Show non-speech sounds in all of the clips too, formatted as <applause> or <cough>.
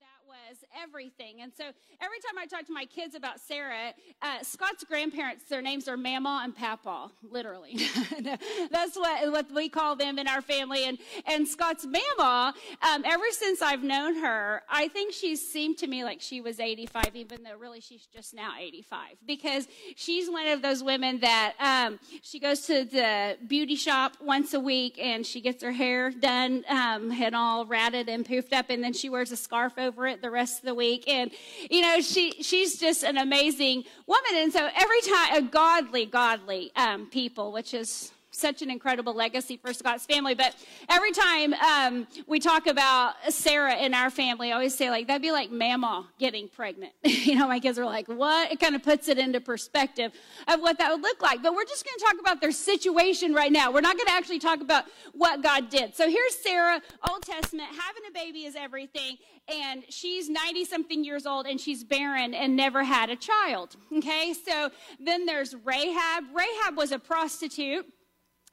that was everything. And so every time I talk to my kids about Sarah, uh, Scott's grandparents, their names are Mama and Papa, literally. <laughs> That's what, what we call them in our family. And, and Scott's Mama, um, ever since I've known her, I think she's seemed to me like she was 85, even though really she's just now 85. Because she's one of those women that um, she goes to the beauty shop once a week and she gets her hair done um, and all ratted and poofed up, and then she wears a scarf over it the rest of the week. And, you know, she, she's just an amazing woman. And so every time, a godly, godly um, people, which is such an incredible legacy for Scott's family. But every time um, we talk about Sarah in our family, I always say, like, that'd be like Mama getting pregnant. <laughs> you know, my kids are like, what? It kind of puts it into perspective of what that would look like. But we're just going to talk about their situation right now. We're not going to actually talk about what God did. So here's Sarah, Old Testament, having a baby is everything. And she's 90 something years old and she's barren and never had a child. Okay, so then there's Rahab. Rahab was a prostitute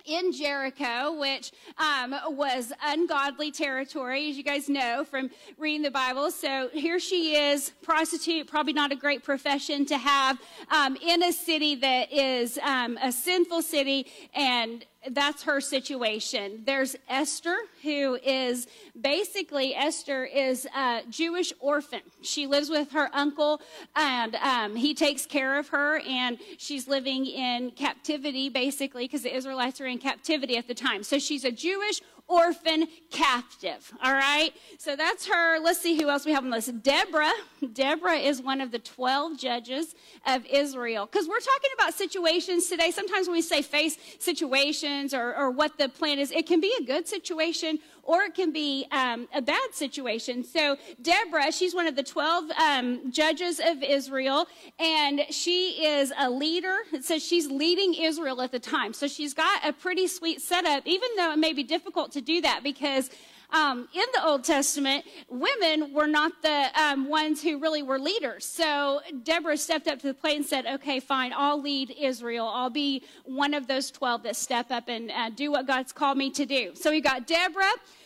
in Jericho, which um, was ungodly territory, as you guys know from reading the Bible. So here she is, prostitute, probably not a great profession to have um, in a city that is um, a sinful city and that's her situation. There's Esther, who is basically Esther is a Jewish orphan. She lives with her uncle, and um, he takes care of her, and she's living in captivity basically because the Israelites are in captivity at the time. So she's a Jewish orphan captive. All right. So that's her. Let's see who else we have on the list. Deborah. Deborah is one of the 12 judges of Israel. Because we're talking about situations today. Sometimes when we say face situations or, or what the plan is, it can be a good situation or it can be um, a bad situation. So Deborah, she's one of the 12 um, judges of Israel, and she is a leader. It says she's leading Israel at the time. So she's got a pretty sweet setup, even though it may be difficult to do that because um, in the Old Testament, women were not the um, ones who really were leaders. So Deborah stepped up to the plate and said, okay, fine, I'll lead Israel. I'll be one of those 12 that step up and uh, do what God's called me to do. So we got Deborah.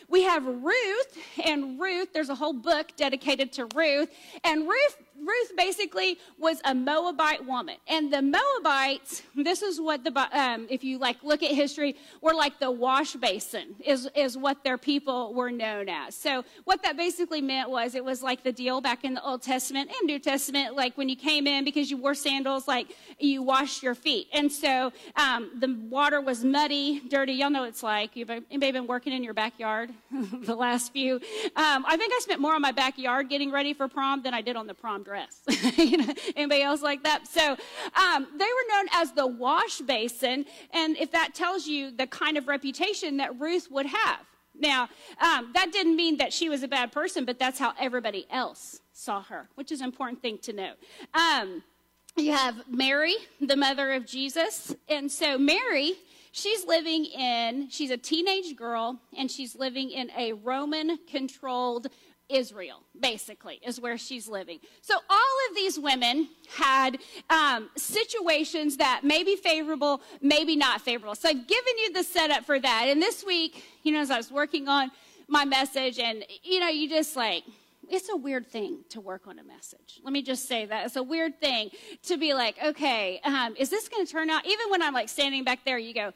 We have Ruth, and Ruth, there's a whole book dedicated to Ruth. And Ruth Ruth basically was a Moabite woman. And the Moabites, this is what the, um, if you like look at history, were like the wash basin is, is what their people were known as. So what that basically meant was it was like the deal back in the Old Testament and New Testament, like when you came in because you wore sandals, like you washed your feet. And so um, the water was muddy, dirty. Y'all know it's like. You've, anybody been working in your backyard <laughs> the last few? Um, I think I spent more on my backyard getting ready for prom than I did on the prom dress. <laughs> you know, anybody else like that? So um, they were known as the wash basin, and if that tells you the kind of reputation that Ruth would have. Now, um, that didn't mean that she was a bad person, but that's how everybody else saw her, which is an important thing to note. Um, you have Mary, the mother of Jesus. And so Mary, she's living in, she's a teenage girl, and she's living in a Roman controlled Israel, basically, is where she's living. So all of these women had um, situations that may be favorable, maybe not favorable. So I've given you the setup for that. And this week, you know, as I was working on my message, and, you know, you just like, it's a weird thing to work on a message. Let me just say that. It's a weird thing to be like, okay, um, is this going to turn out? Even when I'm like standing back there, you go,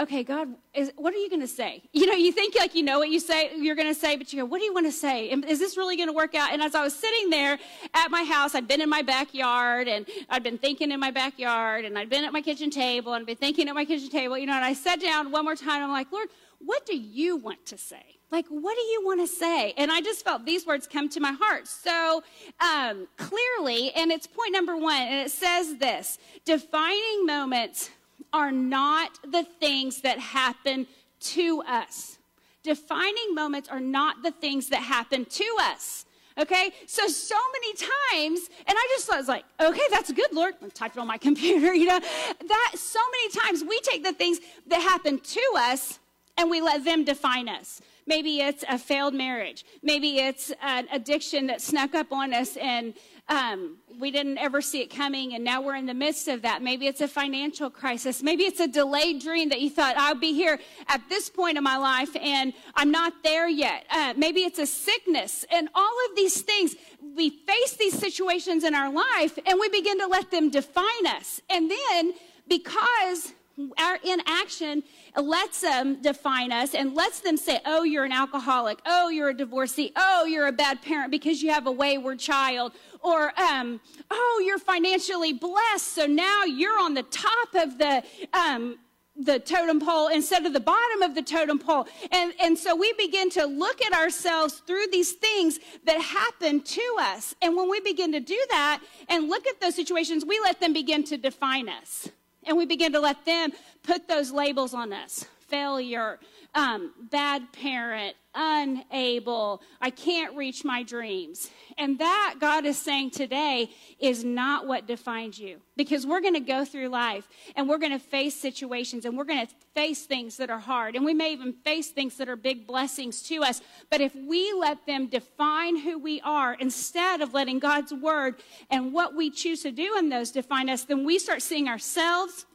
okay, God, is, what are you going to say? <laughs> You know, you think like you know what you say you're going to say, but you go, what do you want to say? Is this really going to work out? And as I was sitting there at my house, I'd been in my backyard and I'd been thinking in my backyard and I'd been at my kitchen table and been thinking at my kitchen table, you know, and I sat down one more time. I'm like, Lord, what do you want to say? Like, what do you want to say? And I just felt these words come to my heart so um, clearly. And it's point number one. And it says this defining moments are not the things that happen to us. Defining moments are not the things that happen to us. Okay, so so many times, and I just was like, okay, that's good, Lord. I typed it on my <laughs> computer, you know. That so many times we take the things that happen to us and we let them define us. Maybe it's a failed marriage. Maybe it's an addiction that snuck up on us and um, we didn't ever see it coming, and now we're in the midst of that. Maybe it's a financial crisis. Maybe it's a delayed dream that you thought, I'll be here at this point in my life, and I'm not there yet. Uh, maybe it's a sickness, and all of these things. We face these situations in our life, and we begin to let them define us. And then, because our inaction lets them define us and lets them say, oh, you're an alcoholic. Oh, you're a divorcee. Oh, you're a bad parent because you have a wayward child. Or, um, oh, you're financially blessed. So now you're on the top of the, um, the totem pole instead of the bottom of the totem pole. And, and so we begin to look at ourselves through these things that happen to us. And when we begin to do that and look at those situations, we let them begin to define us. And we begin to let them put those labels on us. Failure, um, bad parent, unable, I can't reach my dreams. And that, God is saying today, is not what defines you. Because we're going to go through life and we're going to face situations and we're going to face things that are hard. And we may even face things that are big blessings to us. But if we let them define who we are instead of letting God's word and what we choose to do in those define us, then we start seeing ourselves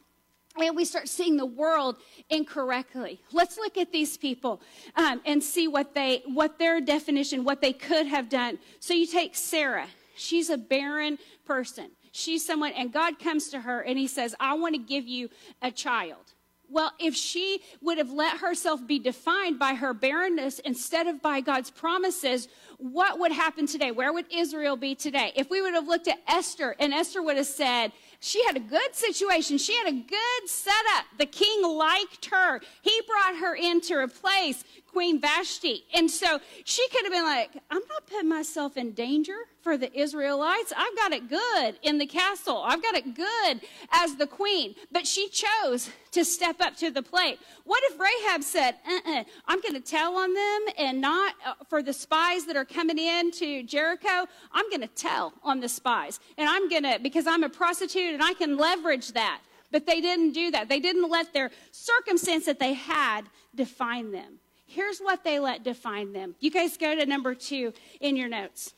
and we start seeing the world incorrectly. Let's look at these people um, and see what they, what their definition, what they could have done. So you take Sarah. She's a barren person. She's someone, and God comes to her and He says, "I want to give you a child." Well, if she would have let herself be defined by her barrenness instead of by God's promises, what would happen today? Where would Israel be today? If we would have looked at Esther and Esther would have said, she had a good situation. She had a good setup. The king liked her. He brought her in to replace Queen Vashti. And so she could have been like, I'm not putting myself in danger for the Israelites. I've got it good in the castle. I've got it good as the queen. But she chose to step up to the plate. What if Rahab said, uh-uh, I'm going to tell on them and not uh, for the spies that are coming in to Jericho? I'm going to tell on the spies. And I'm going to, because I'm a prostitute and I can leverage that. But they didn't do that. They didn't let their circumstance that they had define them. Here's what they let define them. You guys go to number two in your notes.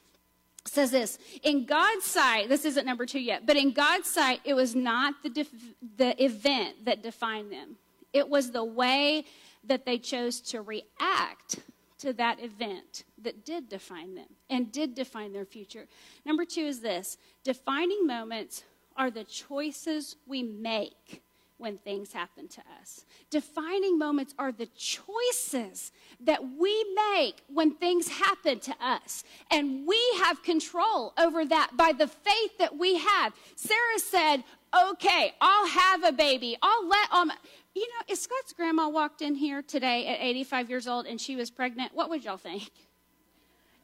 It says this in God's sight, this isn't number two yet, but in God's sight, it was not the, def- the event that defined them, it was the way that they chose to react to that event that did define them and did define their future. Number two is this defining moments are the choices we make when things happen to us. Defining moments are the choices that we make when things happen to us. And we have control over that by the faith that we have. Sarah said, Okay, I'll have a baby. I'll let, um, you know, if Scott's grandma walked in here today at 85 years old and she was pregnant, what would y'all think?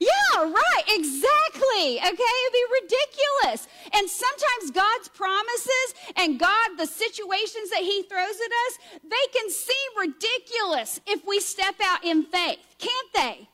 Yeah, right, exactly. Okay, it'd be ridiculous. And sometimes God's promises and God, the situations that He throws at us, they can seem ridiculous if we step out in faith, can't they?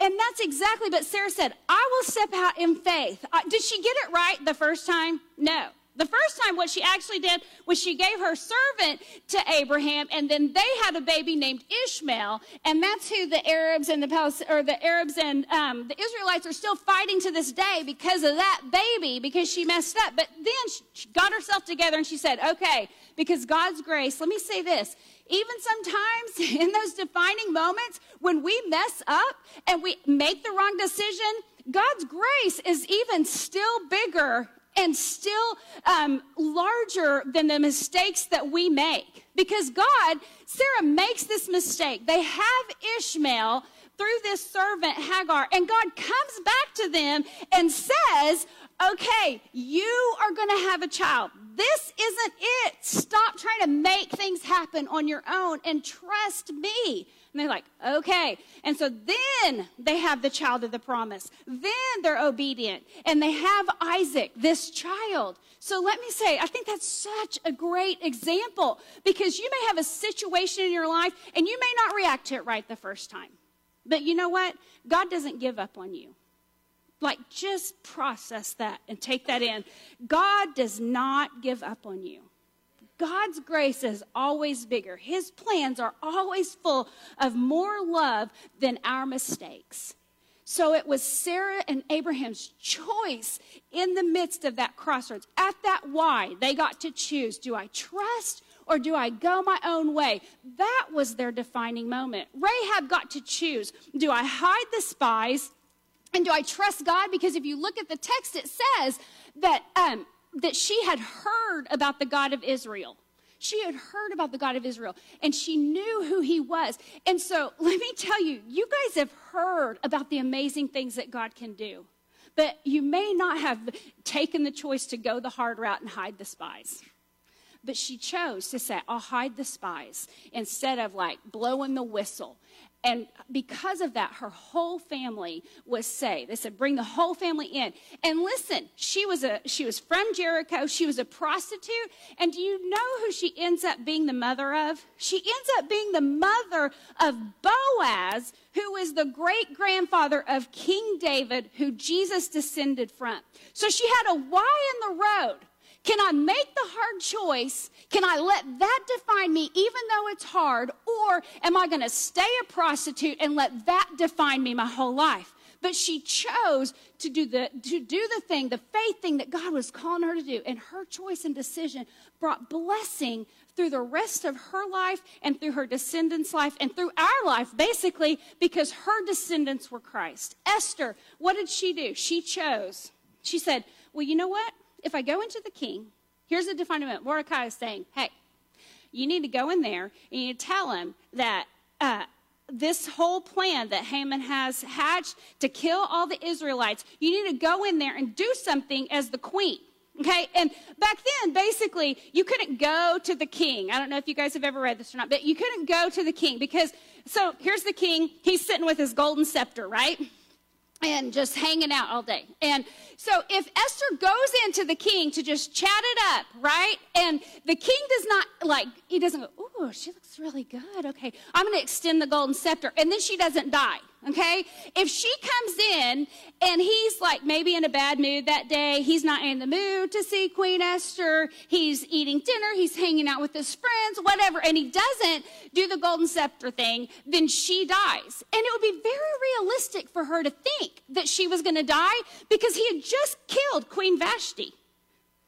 And that's exactly what Sarah said. I will step out in faith. Uh, did she get it right the first time? No. The first time, what she actually did was she gave her servant to Abraham, and then they had a baby named Ishmael, and that's who the Arabs and the Palis- or the Arabs and um, the Israelites are still fighting to this day because of that baby because she messed up. But then she got herself together and she said, "Okay, because God's grace." Let me say this: even sometimes <laughs> in those defining moments when we mess up and we make the wrong decision, God's grace is even still bigger and still um, larger than the mistakes that we make. Because God, Sarah makes this mistake. They have Ishmael through this servant Hagar, and God comes back to them and says, Okay, you are going to have a child. This isn't it. Stop trying to make things happen on your own and trust me. And they're like, okay. And so then they have the child of the promise. Then they're obedient. And they have Isaac, this child. So let me say, I think that's such a great example because you may have a situation in your life and you may not react to it right the first time. But you know what? God doesn't give up on you. Like, just process that and take that in. God does not give up on you. God's grace is always bigger. His plans are always full of more love than our mistakes. So it was Sarah and Abraham's choice in the midst of that crossroads. At that why, they got to choose do I trust or do I go my own way? That was their defining moment. Rahab got to choose do I hide the spies and do I trust God? Because if you look at the text, it says that, um, that she had heard about the God of Israel. She had heard about the God of Israel and she knew who he was. And so <laughs> let me tell you, you guys have heard about the amazing things that God can do, but you may not have taken the choice to go the hard route and hide the spies. But she chose to say, I'll hide the spies instead of like blowing the whistle and because of that, her whole family was saved. They said, bring the whole family in. And listen, she was a she was from Jericho. She was a prostitute. And do you know who she ends up being the mother of? She ends up being the mother of Boaz, who is the great grandfather of King David, who Jesus descended from. So she had a why in the road. Can I make the hard choice? Can I let that define me even though it's hard? Or am I going to stay a prostitute and let that define me my whole life? But she chose to do the to do the thing, the faith thing that God was calling her to do. And her choice and decision brought blessing through the rest of her life and through her descendants' life and through our life, basically, because her descendants were Christ. Esther, what did she do? She chose. She said, Well, you know what? If I go into the king, here's the defining moment. Mordecai is saying, hey, you need to go in there and you tell him that uh, this whole plan that Haman has hatched to kill all the Israelites, you need to go in there and do something as the queen. Okay, and back then, basically, you couldn't go to the king. I don't know if you guys have ever read this or not, but you couldn't go to the king because, so here's the king. He's sitting with his golden scepter, right? And just hanging out all day. And so if Esther goes into the king to just chat it up, right? And the king does not like, he doesn't go, oh, she looks really good. Okay, I'm going to extend the golden scepter. And then she doesn't die okay? If she comes in and he's like maybe in a bad mood that day, he's not in the mood to see Queen Esther, he's eating dinner, he's hanging out with his friends, whatever, and he doesn't do the golden scepter thing, then she dies. And it would be very realistic for her to think that she was going to die because he had just killed Queen Vashti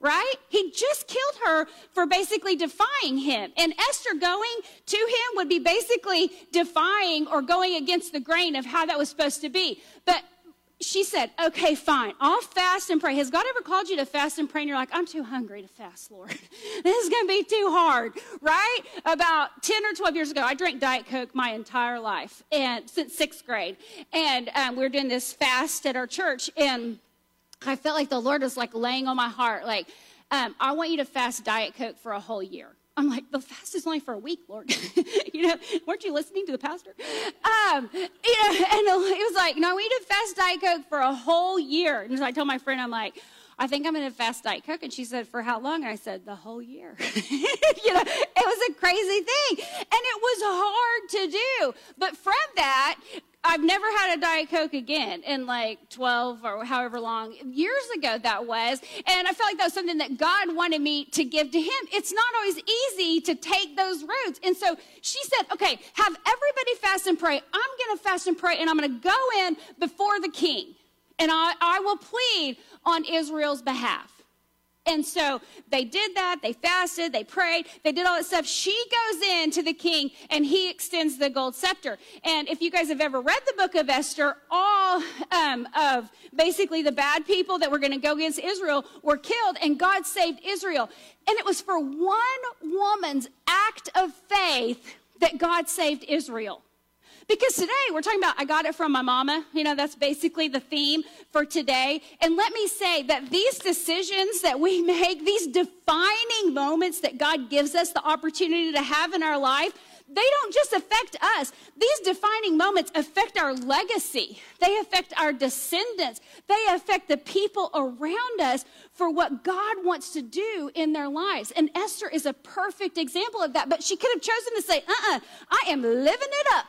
right? He just killed her for basically defying him. And Esther going to him would be basically defying or going against the grain of how that was supposed to be. But she said, okay, fine. I'll fast and pray. Has God ever called you to fast and pray? And you're like, I'm too hungry to fast, Lord. <laughs> this is going to be too hard, right? About 10 or 12 years ago, I drank Diet Coke my entire life and since sixth grade. And um, we were doing this fast at our church. And I felt like the Lord was like laying on my heart, like, um, I want you to fast Diet Coke for a whole year. I'm like, the fast is only for a week, Lord. <laughs> you know, weren't you listening to the pastor? Um, you know, <laughs> and it was like, no, we need to fast Diet Coke for a whole year. And so I told my friend, I'm like, I think I'm going to fast Diet Coke. And she said, for how long? And I said, the whole year. <laughs> you know, it was a crazy thing. And it was hard to do. But from that, I've never had a Diet Coke again in like 12 or however long years ago that was. And I felt like that was something that God wanted me to give to Him. It's not always easy to take those routes. And so she said, okay, have everybody fast and pray. I'm going to fast and pray and I'm going to go in before the king and I, I will plead on Israel's behalf. And so they did that. They fasted. They prayed. They did all that stuff. She goes in to the king and he extends the gold scepter. And if you guys have ever read the book of Esther, all um, of basically the bad people that were going to go against Israel were killed and God saved Israel. And it was for one woman's act of faith that God saved Israel. Because today we're talking about, I got it from my mama. You know, that's basically the theme for today. And let me say that these decisions that we <laughs> make, these defining moments that God gives us the opportunity to have in our life, they don't just affect us. These defining moments affect our legacy. They affect our descendants. They affect the people around us for what God wants to do in their lives. And Esther is a perfect example of that. But she could have chosen to say, uh uh-uh, uh I am living it up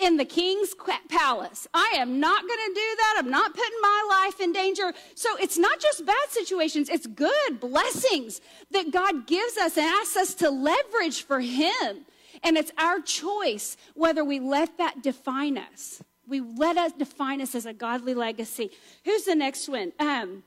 in the king's palace. I am not going to do that. I'm not putting my life in danger. So it's not just bad situations, it's good blessings that God gives us and asks us to leverage for Him. And it's our choice whether we let that define us. We let us define us as a godly legacy. Who's the next one? Um,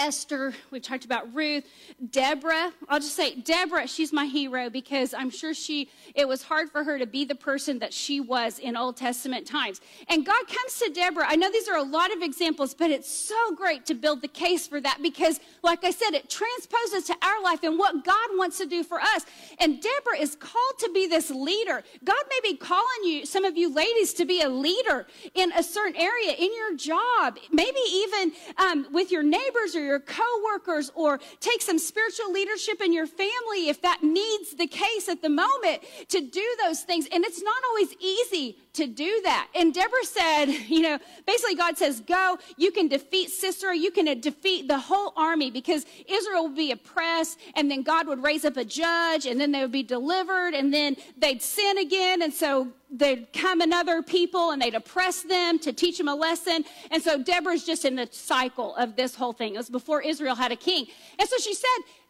Esther, we've talked about Ruth, Deborah. I'll just say Deborah, she's my hero because I'm sure she it was hard for her to be the person that she was in Old Testament times. And God comes to Deborah. I know these are a lot of examples, but it's so great to build the case for that because like I said, it transposes to our life and what God wants to do for us. And Deborah is called to be this leader. God may be calling you, some of you ladies, to be a leader in a certain area in your job, maybe even um, with your neighbors or your coworkers or take some spiritual leadership in your family if that needs the case at the moment to do those things. And it's not always easy to do that. And Deborah said, <laughs> you know, basically God says, go, you can defeat Sisera, you can defeat the whole army because Israel would be oppressed and then God would raise up a judge and then they would be delivered and then they'd sin again. And so they'd come another people and they'd oppress them to teach them a lesson. And so Deborah's just in the cycle of this whole thing. It was before Israel had a king. And so she said,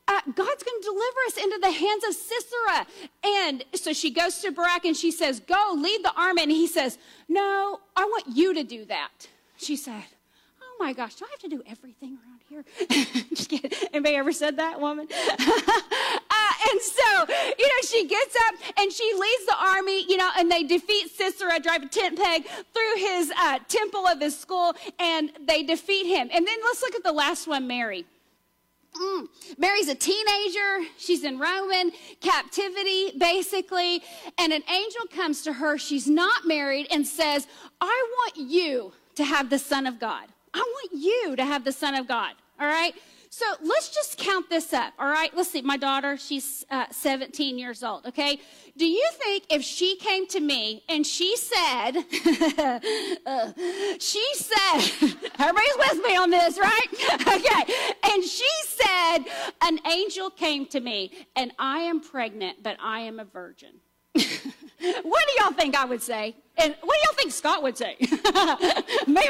uh, God's going to deliver us into the hands of Sisera. And so she goes to Barak and she says, Go, lead the army. And he says, No, I want you to do that. She said, Oh my gosh, do I have to do everything around here? <laughs> Just kidding. Anybody ever said that, woman? <laughs> and so, you know, she gets up and she leads the army, you know, and they defeat Sisera, drive a tent peg through his uh, temple of his school, and they defeat him. And then let's look at the last one, Mary. Mm. Mary's a teenager. She's in Roman captivity, basically. And an angel comes to her. She's not married and says, I want you to have the Son of God. I want you to have the Son of God. All right? So let's just count this up. All right? Let's see. My daughter, she's uh, 17 years old. Okay? Do you think if she came to me and she said, <laughs> uh, she said, <laughs> everybody's with me on this, right? <laughs> okay. And she said, an angel came to me and I am pregnant, but I am a virgin. what do y'all think I would say? And what do y'all think Scott would say? Maybe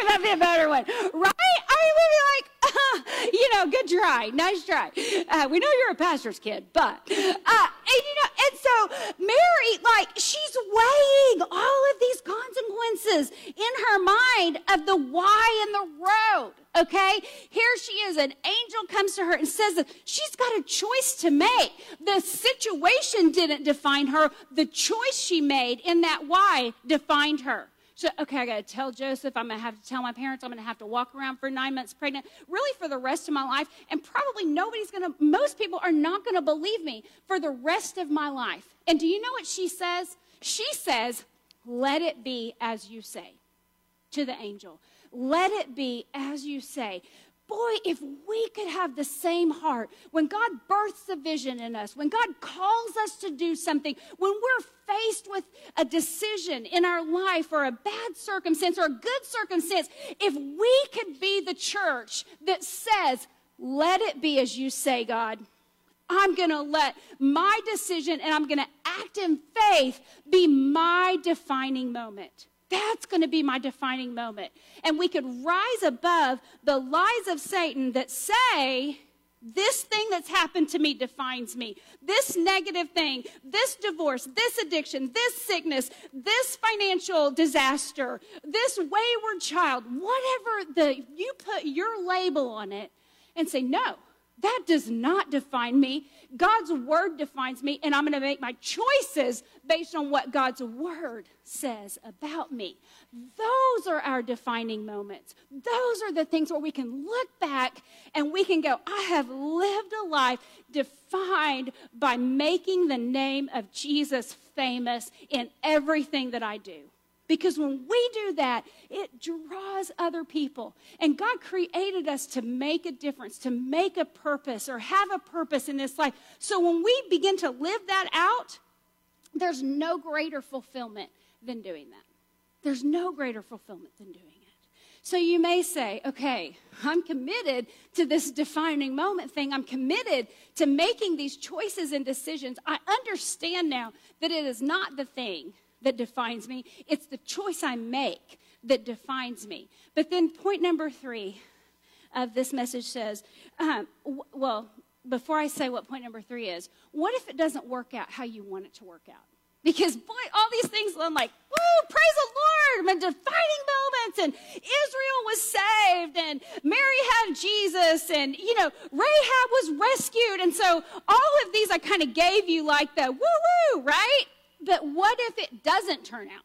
that'd be a better one, right? I would be like, <laughs> you know, good try, nice try. Uh, we know you're a pastor's kid, but, uh, and you know, and so Mary, like, she's weighing all of these consequences in her mind of the why and the road. Okay, here she is. An angel comes to her and says that she's got a choice to make. The situation didn't define her, the choice she made in that why defined her. Okay, I got to tell Joseph, I'm going to have to tell my parents, I'm going to have to walk around for nine months pregnant, really for the rest of my life. And probably nobody's going to, most people are not going to believe me for the rest of my life. And do you know what she says? She says, let it be as you say to the angel. Let it be as you say boy, if we could have the same heart when God births a vision in us, when God calls us to do something, when we're faced with a decision in our life or a bad circumstance or a good circumstance, if we could be the church that says, let it be as you say, God. I'm going to let my decision and I'm going to act in faith be my defining moment. That's going to be my defining moment. And we could rise above the lies of Satan that say, this thing that's happened to me defines me. This negative thing, this divorce, this addiction, this sickness, this financial disaster, this wayward child, whatever the you put your label on it and say, no, that does not define me. God's word defines me, and I'm going to make my choices based on what God's word says about me. Those are our defining moments. Those are the things where we can look back and we can go, I have lived a life defined by making the name of Jesus famous in everything that I do. Because when we do that, it draws other people. And God created us to make a difference, to make a purpose or have a purpose in this life. So when we begin to live that out, there's no greater fulfillment than doing that. There's no greater fulfillment than doing it. So you may say, okay, I'm committed to this defining moment thing. I'm committed to making these choices and decisions. I understand now that it is not the thing that defines me, it's the choice I make that defines me. But then, point number three of this message says, um, w- well, before I say what point number three is, what if it doesn't work out how you want it to work out? Because boy, all these things, I'm like, woo, praise the Lord, and defining moments, and Israel was saved, and Mary had Jesus, and you know, Rahab was rescued. And so all of these I kind of gave you like the woo woo, right? But what if it doesn't turn out?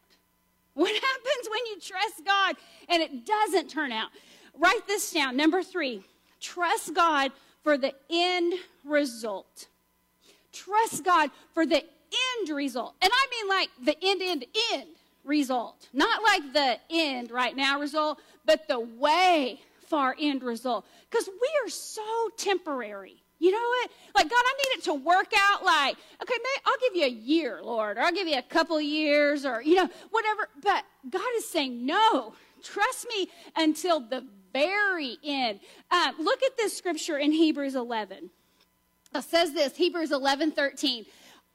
What <laughs> happens when you trust God and it doesn't turn out? Write this down. Number three, trust God for the end result. Trust God for the end result. And I mean like the end, end, end result. Not like the end right now result, but the way far end result. Because we are so temporary. You know what? Like, God, I need it to work out like, okay, maybe I'll give you a year, Lord, or I'll give you a couple years, or, you know, whatever. But God is saying, no, trust me until the very end. Uh, look at this scripture in Hebrews 11. It says this, Hebrews 11, 13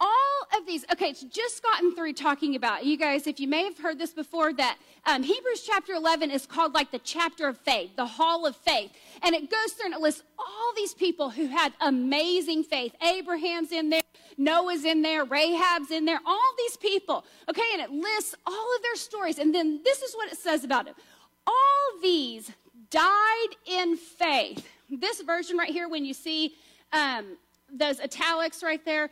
all of these, okay, it's just gotten through talking about, you guys, if you may have heard this before, that um, Hebrews chapter 11 is called like the chapter of faith, the hall of faith. And it goes through and it lists all these people who had amazing faith. Abraham's in there, Noah's in there, Rahab's in there, all these people, okay, and it lists all of their stories. And then this is what it says about it all these died in faith. This version right here, when you see, um, those italics right there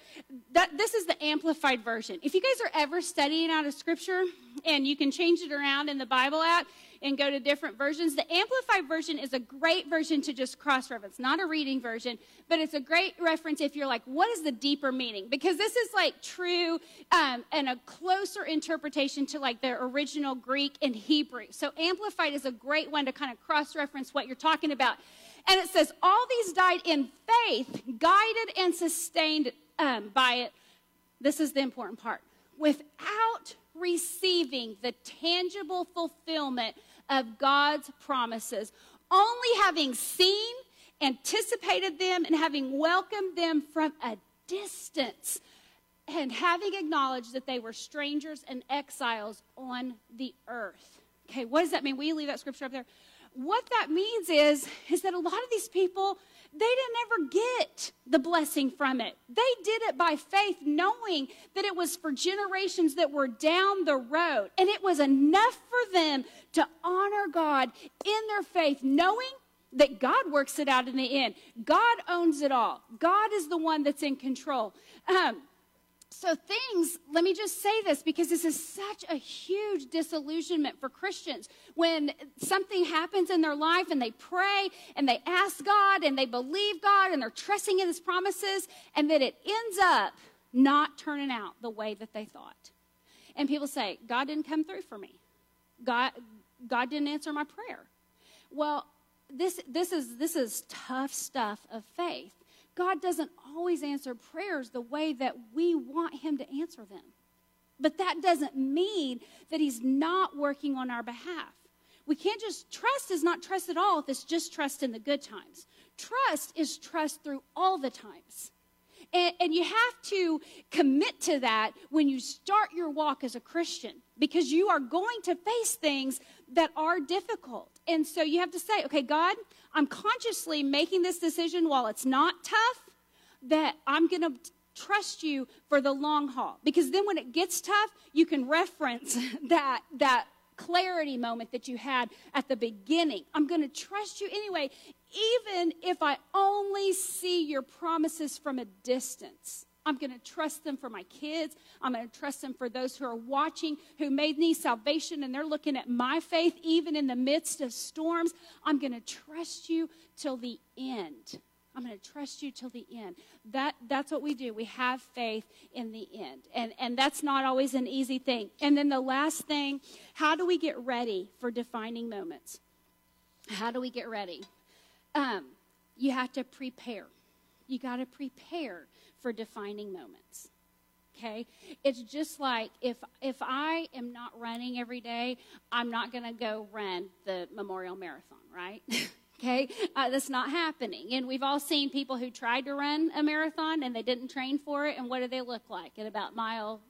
that this is the amplified version if you guys are ever studying out of scripture and you can change it around in the bible app and go to different versions the amplified version is a great version to just cross reference not a reading version but it's a great reference if you're like what is the deeper meaning because this is like true um, and a closer interpretation to like the original greek and hebrew so amplified is a great one to kind of cross reference what you're talking about and it says, All these died in faith, guided and sustained um, by it. This is the important part. Without receiving the tangible fulfillment of God's promises, only having seen, anticipated them, and having welcomed them from a distance, and having acknowledged that they were strangers and exiles on the earth. Okay, what does that mean? You leave that scripture up there? What that means is, is that a lot of these people, they didn't ever get the blessing from it. They did it by faith, knowing that it was for generations that were down the road. And it was enough for them to honor God in their faith, knowing that God works it out in the end. God owns it all. God is the one that's in control. Um, so, things, let me just say this because this is such a huge disillusionment for Christians. When something happens in their life and they pray and they ask God and they believe God and they're trusting in His promises, and then it ends up not turning out the way that they thought. And people say, God didn't come through for me, God, God didn't answer my prayer. Well, this, this, is, this is tough stuff of faith. God doesn't always answer prayers the way that we want Him to answer them. But that doesn't mean that He's not working on our behalf. We can't just, trust is not trust at all if it's just trust in the good times. Trust is trust through all the times. And, and, you have to commit to that when you start your walk as a Christian because you are going to face things that are difficult. And so you have to say, okay, God, I'm consciously making this decision while it's not tough, that I'm going to trust you for the long haul. Because then when it gets tough, you can reference <laughs> that, that clarity moment that you had at the beginning. I'm going to trust you anyway, even if I only see your promises from a distance. I'm going to trust them for my kids. I'm going to trust them for those who are watching, who may need salvation, and they're looking at my faith even in the midst of storms. I'm going to trust you till the end. I'm going to trust you till the end. That, that's what we do. We have faith in the end. And, and that's not always an easy thing. And then the last thing how do we get ready for defining moments? How do we get ready? Um, you have to prepare. You got to prepare for defining moments. Okay? It's just like if if I am not running every day, I'm not going to go run the Memorial Marathon, right? <laughs> okay? Uh, that's not happening. And we've all seen people who tried to run a marathon and they didn't train for it and what do they look like at about mile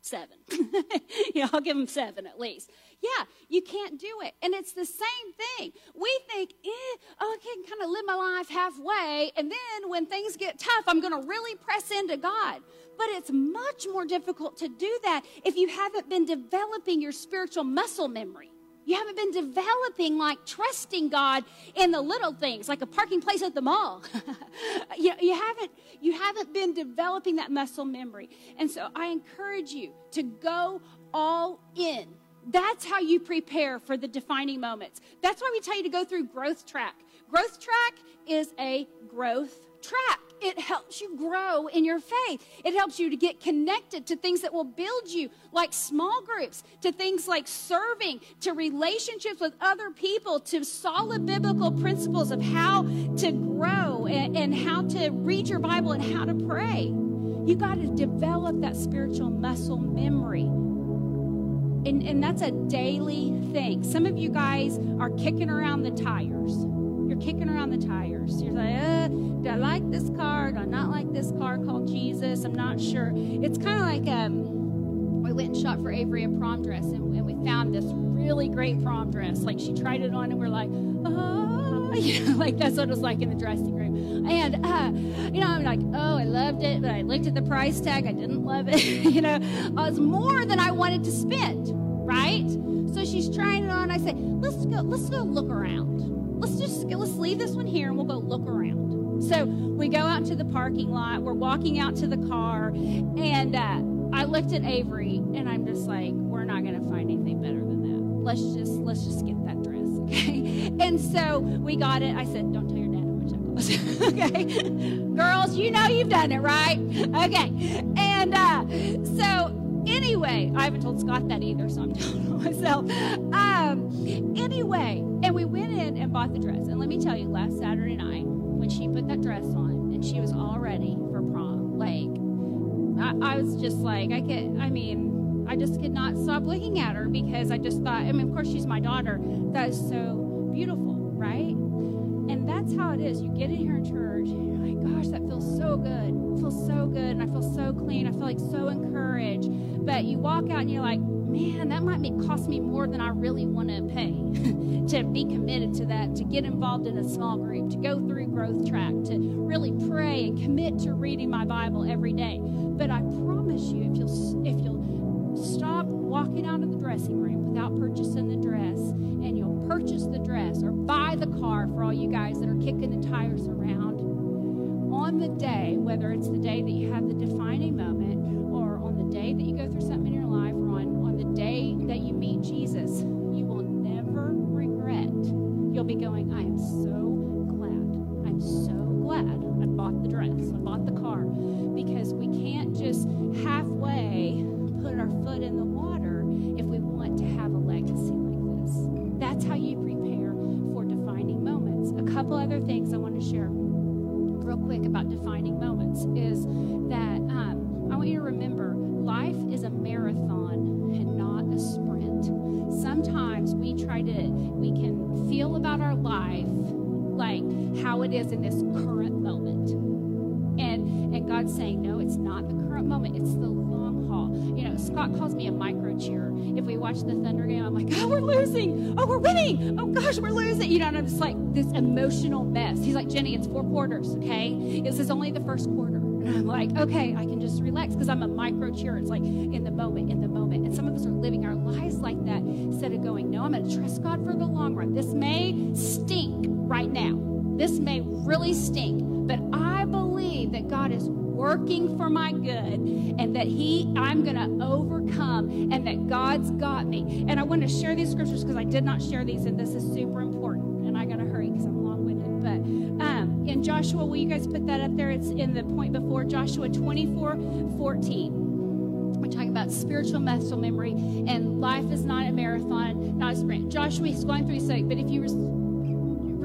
seven. <laughs> you know, I'll give them seven at least. Yeah, you can't do it. And it's the same thing. We think, eh, oh, I can kind of live my life halfway. And then when things get tough, I'm going to really press into God. But it's much more difficult to do that if you haven't been developing your spiritual muscle memory. You haven't been developing like trusting God in the little things, like a parking place at the mall. <laughs> you, you, haven't, you haven't been developing that muscle memory. And so I encourage you to go all in. That's how you prepare for the defining moments. That's why we tell you to go through growth track. Growth track is a growth track it helps you grow in your faith. It helps you to get connected to things that will build you, like small groups, to things like serving, to relationships with other people, to solid biblical principles of how to grow and, and how to read your Bible and how to pray. You got to develop that spiritual muscle memory. And, and that's a daily thing. Some of you guys are kicking around the tires kicking around the tires. You're like, uh, do I like this car? Do I not like this car called Jesus? I'm not sure. It's kind of like um, we went and shot for Avery a prom dress, and, and, we found this really great prom dress. Like she tried it on, and we're like, oh, <laughs> you know, like that's what it was like in the dressing room. And uh, you know, I'm like, oh, I loved it, but I looked at the price tag. I didn't love it. <laughs> you know, it was more than I wanted to spend. Right? So she's trying it on. I say, let's go. Let's go look around let's leave this one here and we'll go look around. So we go out to the parking lot. We're walking out to the car, and uh, I looked at Avery, and I'm just like, we're not going to find anything better than that. Let's just let's just get that dress, <laughs> okay? And so we got it. I said, don't tell your dad how much <laughs> okay? Girls, you know you've done it, right? Okay. And uh, so anyway, I haven't told Scott that either, so I'm <laughs> telling myself. Um, anyway, went and bought the dress. And let me tell you, last Saturday night, when she put that dress on and she was all ready for prom, like, I, I was just like, I could, I mean, I just could not stop looking at her because I just thought, I mean, of course, she's my daughter. That is so beautiful, right? And that's how it is. You get in here in church, and you're like, gosh, that feels so good. It feels so good. And I feel so clean. I feel like so encouraged. But you walk out and you're like, man, that might cost me more than I really want to pay <laughs> to be committed to that, to get involved in a small group, to go through growth track, to really pray and commit to reading my Bible every day. But I promise you, if you'll if you'll stop walking out of the dressing room without purchasing the dress, and you'll purchase the dress or buy the car for all you guys that are kicking the tires around on the day, whether it's the day that you have the defining moment it is in this current moment. And, and God's saying, no, it's not the current moment, it's the long haul. You know, Scott calls me a micro cheer. If we watch the Thunder game, I'm like, <laughs> oh, we're losing. Oh, we're winning. Oh, gosh, we're losing. You know, and I'm just like this emotional mess. He's like, Jenny, it's four quarters, okay? This is only the first quarter. And I'm like, okay, I can just relax because I'm a micro cheer. It's like in the moment, in the moment. And some of us are living our lives like that instead of going, no, I'm going to trust God for the long run. This may stink right now. This may really stink, but I believe that God is working for my good and that he I'm going to overcome and that God's got me. And I want to share these scriptures because I did not share these and this is super important. And I got to hurry because I'm long-winded. But um in Joshua, will you guys put that up there? It's in the point before Joshua 24 14. We're talking about spiritual muscle memory, and life is not a marathon, not a sprint. Joshua is going through, his saying, but if you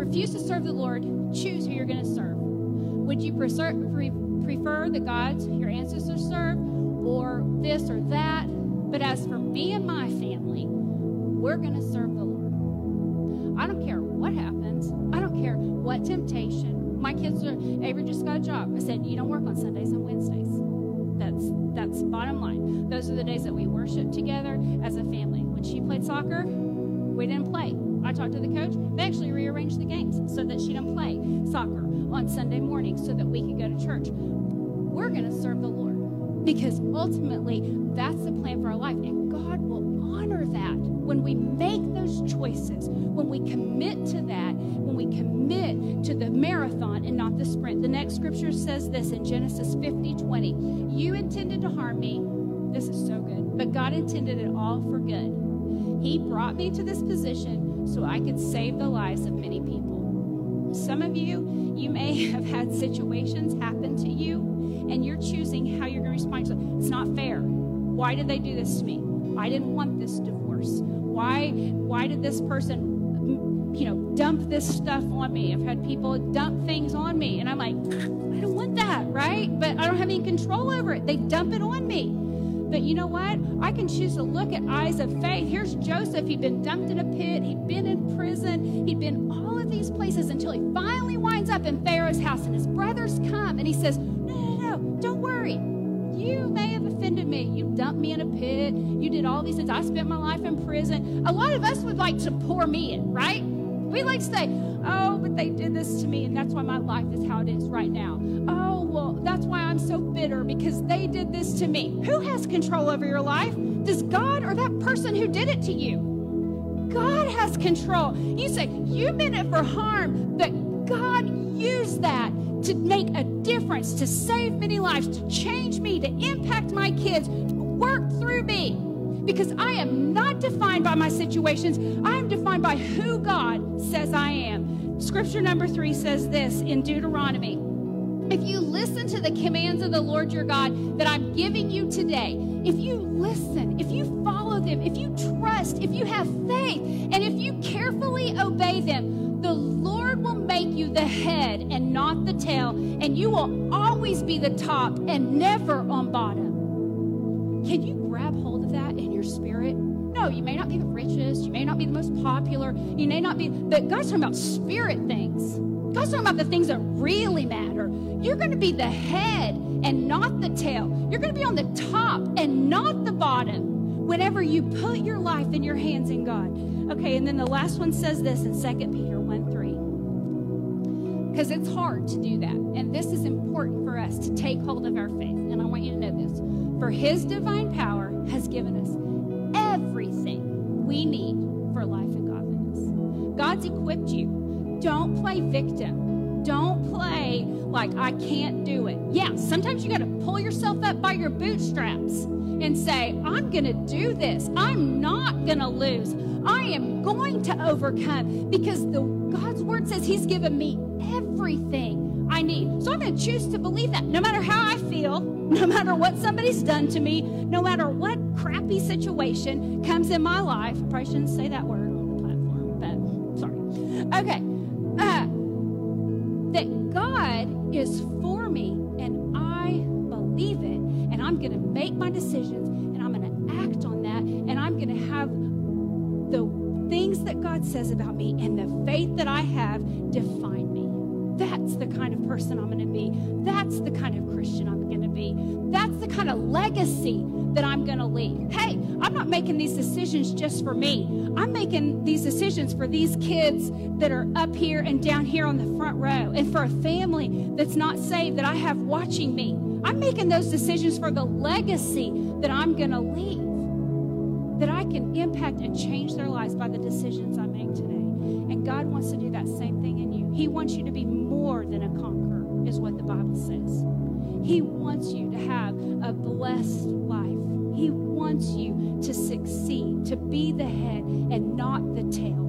refuse to serve the Lord, choose who you're going to serve. Would you prefer, the gods your ancestors served, or this or that? But as for me and my family, we're going to serve the Lord. I don't care what happens. I don't care what temptation, my kids are, Avery just got a job. I said, you don't work on Sundays and Wednesdays. That's That's bottom line. Those are the days that we worship together as a family. When she played soccer, we didn't play. I talked to the coach. They actually rearranged the games so that she didn't play soccer on Sunday morning so that we could go to church. We're going to serve the Lord because ultimately that's the plan for our life. And God will honor that when we make those choices, when we commit to that, when we commit to the marathon and not the sprint. The next scripture says this in Genesis 50 20. You intended to harm me. This is so good. But God intended it all for good. He brought me to this position so I could save the lives of many people. Some of you, you may <laughs> have had situations happen to you, and you're choosing how you're going to respond. To It's not fair. Why did they do this to me? I didn't want this divorce. Why? Why did this person, mm, you know, dump this stuff on me? I've had people dump things on me, and I'm like, I don't want that, right? But I don't have any control over it. They dump it on me. But you know what? I can choose to look at eyes of faith. Here's Joseph. He'd been dumped in a pit, he'd been in prison, he'd been all of these places until he finally winds up in Pharaoh's house. And his brothers come and he says, No, no, no, don't worry. You may have offended me. You dumped me in a pit. You did all these things. I spent my life in prison. A lot of us would like to pour me in, right? We like to say, oh, but they did this to me, and that's why my life is how it is right now. Oh, well, that's why I'm so bitter because they did this to me. Who has control over your life? Does God or that person who did it to you? God has control. You say, you meant it for harm, but God used that to make a difference, to save many lives, to change me, to impact my kids, work through me because I am not defined by my situations. I am defined by who God says I am. Scripture number three says this in Deuteronomy. If you listen to the commands of the Lord your God that I'm giving you today, if you listen, if you follow them, if you trust, if you have faith, and if you carefully obey them, the Lord will make you the head and not the tail, and you will always be the top and never on bottom. Can you grab hold of that in your spirit? No, you may not be the richest, you may not be the most popular, you may not be, but God's talking about spirit things. God's talking about the things that really matter. You're going to be the head and not the tail. You're going to be on the top and not the bottom whenever you put your life in your hands in God. Okay, and then the last one says this in 2 Peter 1 3. Because it's hard to do that. And this is important for us to take hold of our faith. And I want you to know this. For his divine power has given us everything we need for life and godliness. God's equipped you. Don't play victim. Don't play like I can't do it. Yeah, sometimes you got to pull yourself up by your bootstraps and say, I'm going to do this. I'm not going to lose. I am going to overcome because the God's word says he's given me everything I need. So I'm going to choose to believe that no matter how I feel, <laughs> no matter what somebody's done to me, no matter what crappy situation comes in my life. I probably shouldn't say that word on the platform, but sorry. Okay. That God is for me and I believe it and I'm going to make my decisions and I'm going to act on that and I'm going to have the things that God says about me and the faith that I have define me. That's the kind of person I'm going to be. That's the kind of Christian I'm going to be. That's the kind of legacy that I'm going to leave. Hey, I'm not making these decisions just for me. I'm making these decisions for these kids that are up here and down here on the front row, and for a family that's not saved that I have watching me. I'm making those decisions for the legacy that I'm going to leave, that I can impact and change their lives by the decisions I make today. And God wants to do that same thing in you. He wants you to be more than a conqueror, is what the Bible says. He wants you to have a blessed life. He wants you to succeed, to be the head and not the tail.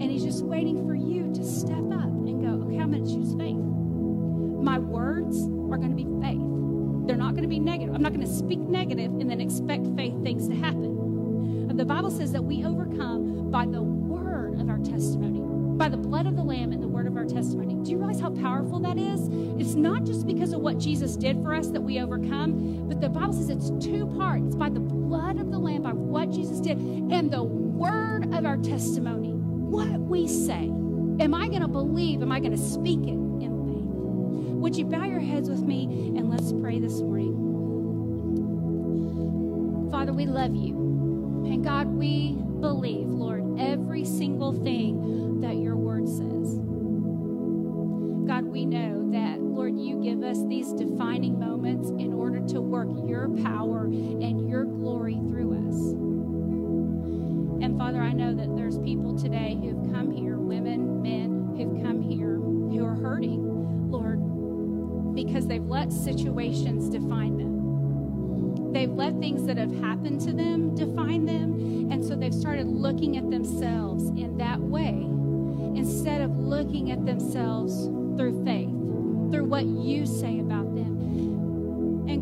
And He's just waiting for you to step up and go, okay, I'm going to choose faith. My words are going to be faith. They're not going to be negative. I'm not going to speak negative and then expect faith things to happen. The Bible says that we overcome by the word of our testimony, by the blood of the Lamb and the word of our testimony. Do you realize how powerful that is? It's not just because of what Jesus did for us that we overcome, but the Bible says it's two parts it's by the blood of the Lamb, by what Jesus did, and the word of our testimony. What we say. Am I going to believe? Am I going to speak it in faith? Would you bow your heads with me and let's pray this morning? Father, we love you. And God, we believe, Lord, every single thing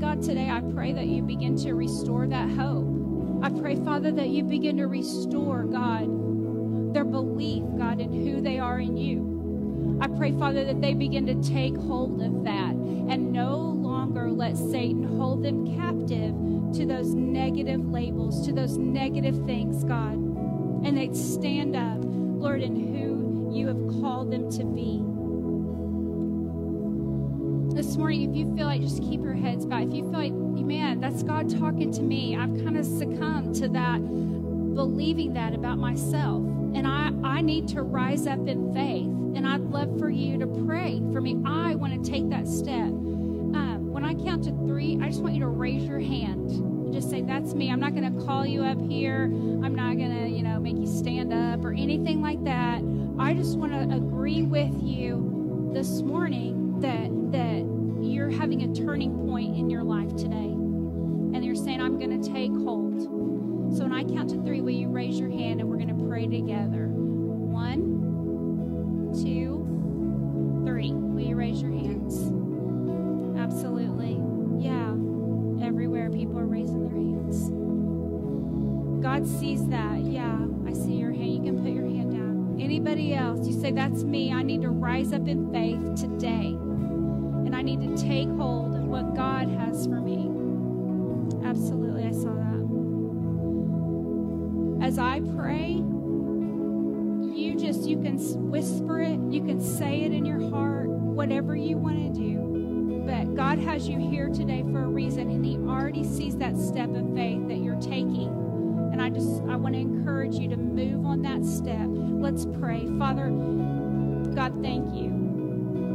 God, today I pray that you begin to restore that hope. I pray, Father, that you begin to restore, God, their belief, God, in who they are in you. I pray, Father, that they begin to take hold of that and no longer let Satan hold them captive to those negative labels, to those negative things, God. And they'd stand up, Lord, in who you have called them to be. This morning, if you feel like just keep your heads back, if you feel like, man, that's God talking to me, I've kind of succumbed to that, believing that about myself. And I, I need to rise up in faith. And I'd love for you to pray for me. I want to take that step. Um, when I count to three, I just want you to raise your hand and just say, That's me. I'm not going to call you up here. I'm not going to, you know, make you stand up or anything like that. I just want to agree with you this morning that that you're having a turning point in your life today. And you're saying, I'm going to take hold. So when I count to three, will you raise your hand and we're going to pray together? One, two, three. Will you raise your hands? Absolutely. Yeah. Everywhere people are raising their hands. God sees that. Yeah. I see your hand. You can put your hand down. Anybody else? You say, That's me. I need to rise up in faith today. I need to take hold of what God has for me. Absolutely. I saw that. As I pray, you just, you can whisper it, you can say it in your heart, whatever you want to do. But God has you here today for a reason, and He already sees that step of faith that you're taking. And I just, I want to encourage you to move on that step. Let's pray. Father, God, thank you.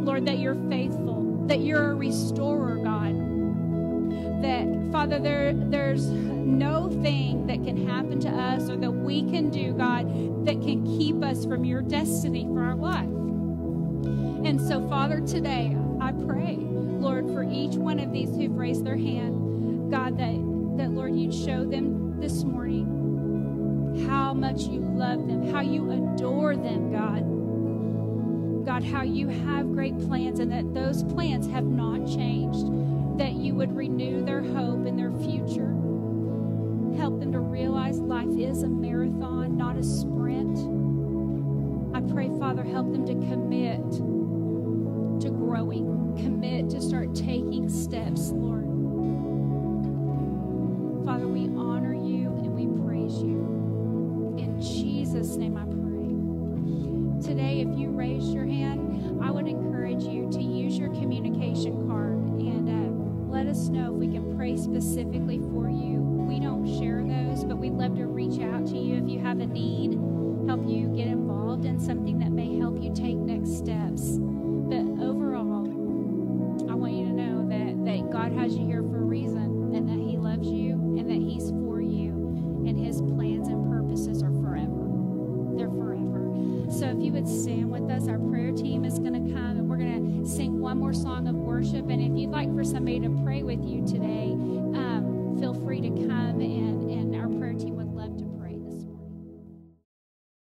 Lord, that you're faithful, that you're a restorer, God. That, Father, there, there's no thing that can happen to us or that we can do, God, that can keep us from your destiny for our life. And so, Father, today I pray, Lord, for each one of these who've raised their hand, God, that, that Lord, you'd show them this morning how much you love them, how you adore them, God. God, how you have great plans and that those plans have not changed, that you would renew their hope in their future. Help them to realize life is a marathon, not a sprint. I pray, Father, help them to commit to growing, commit to start taking steps, Lord. Father, we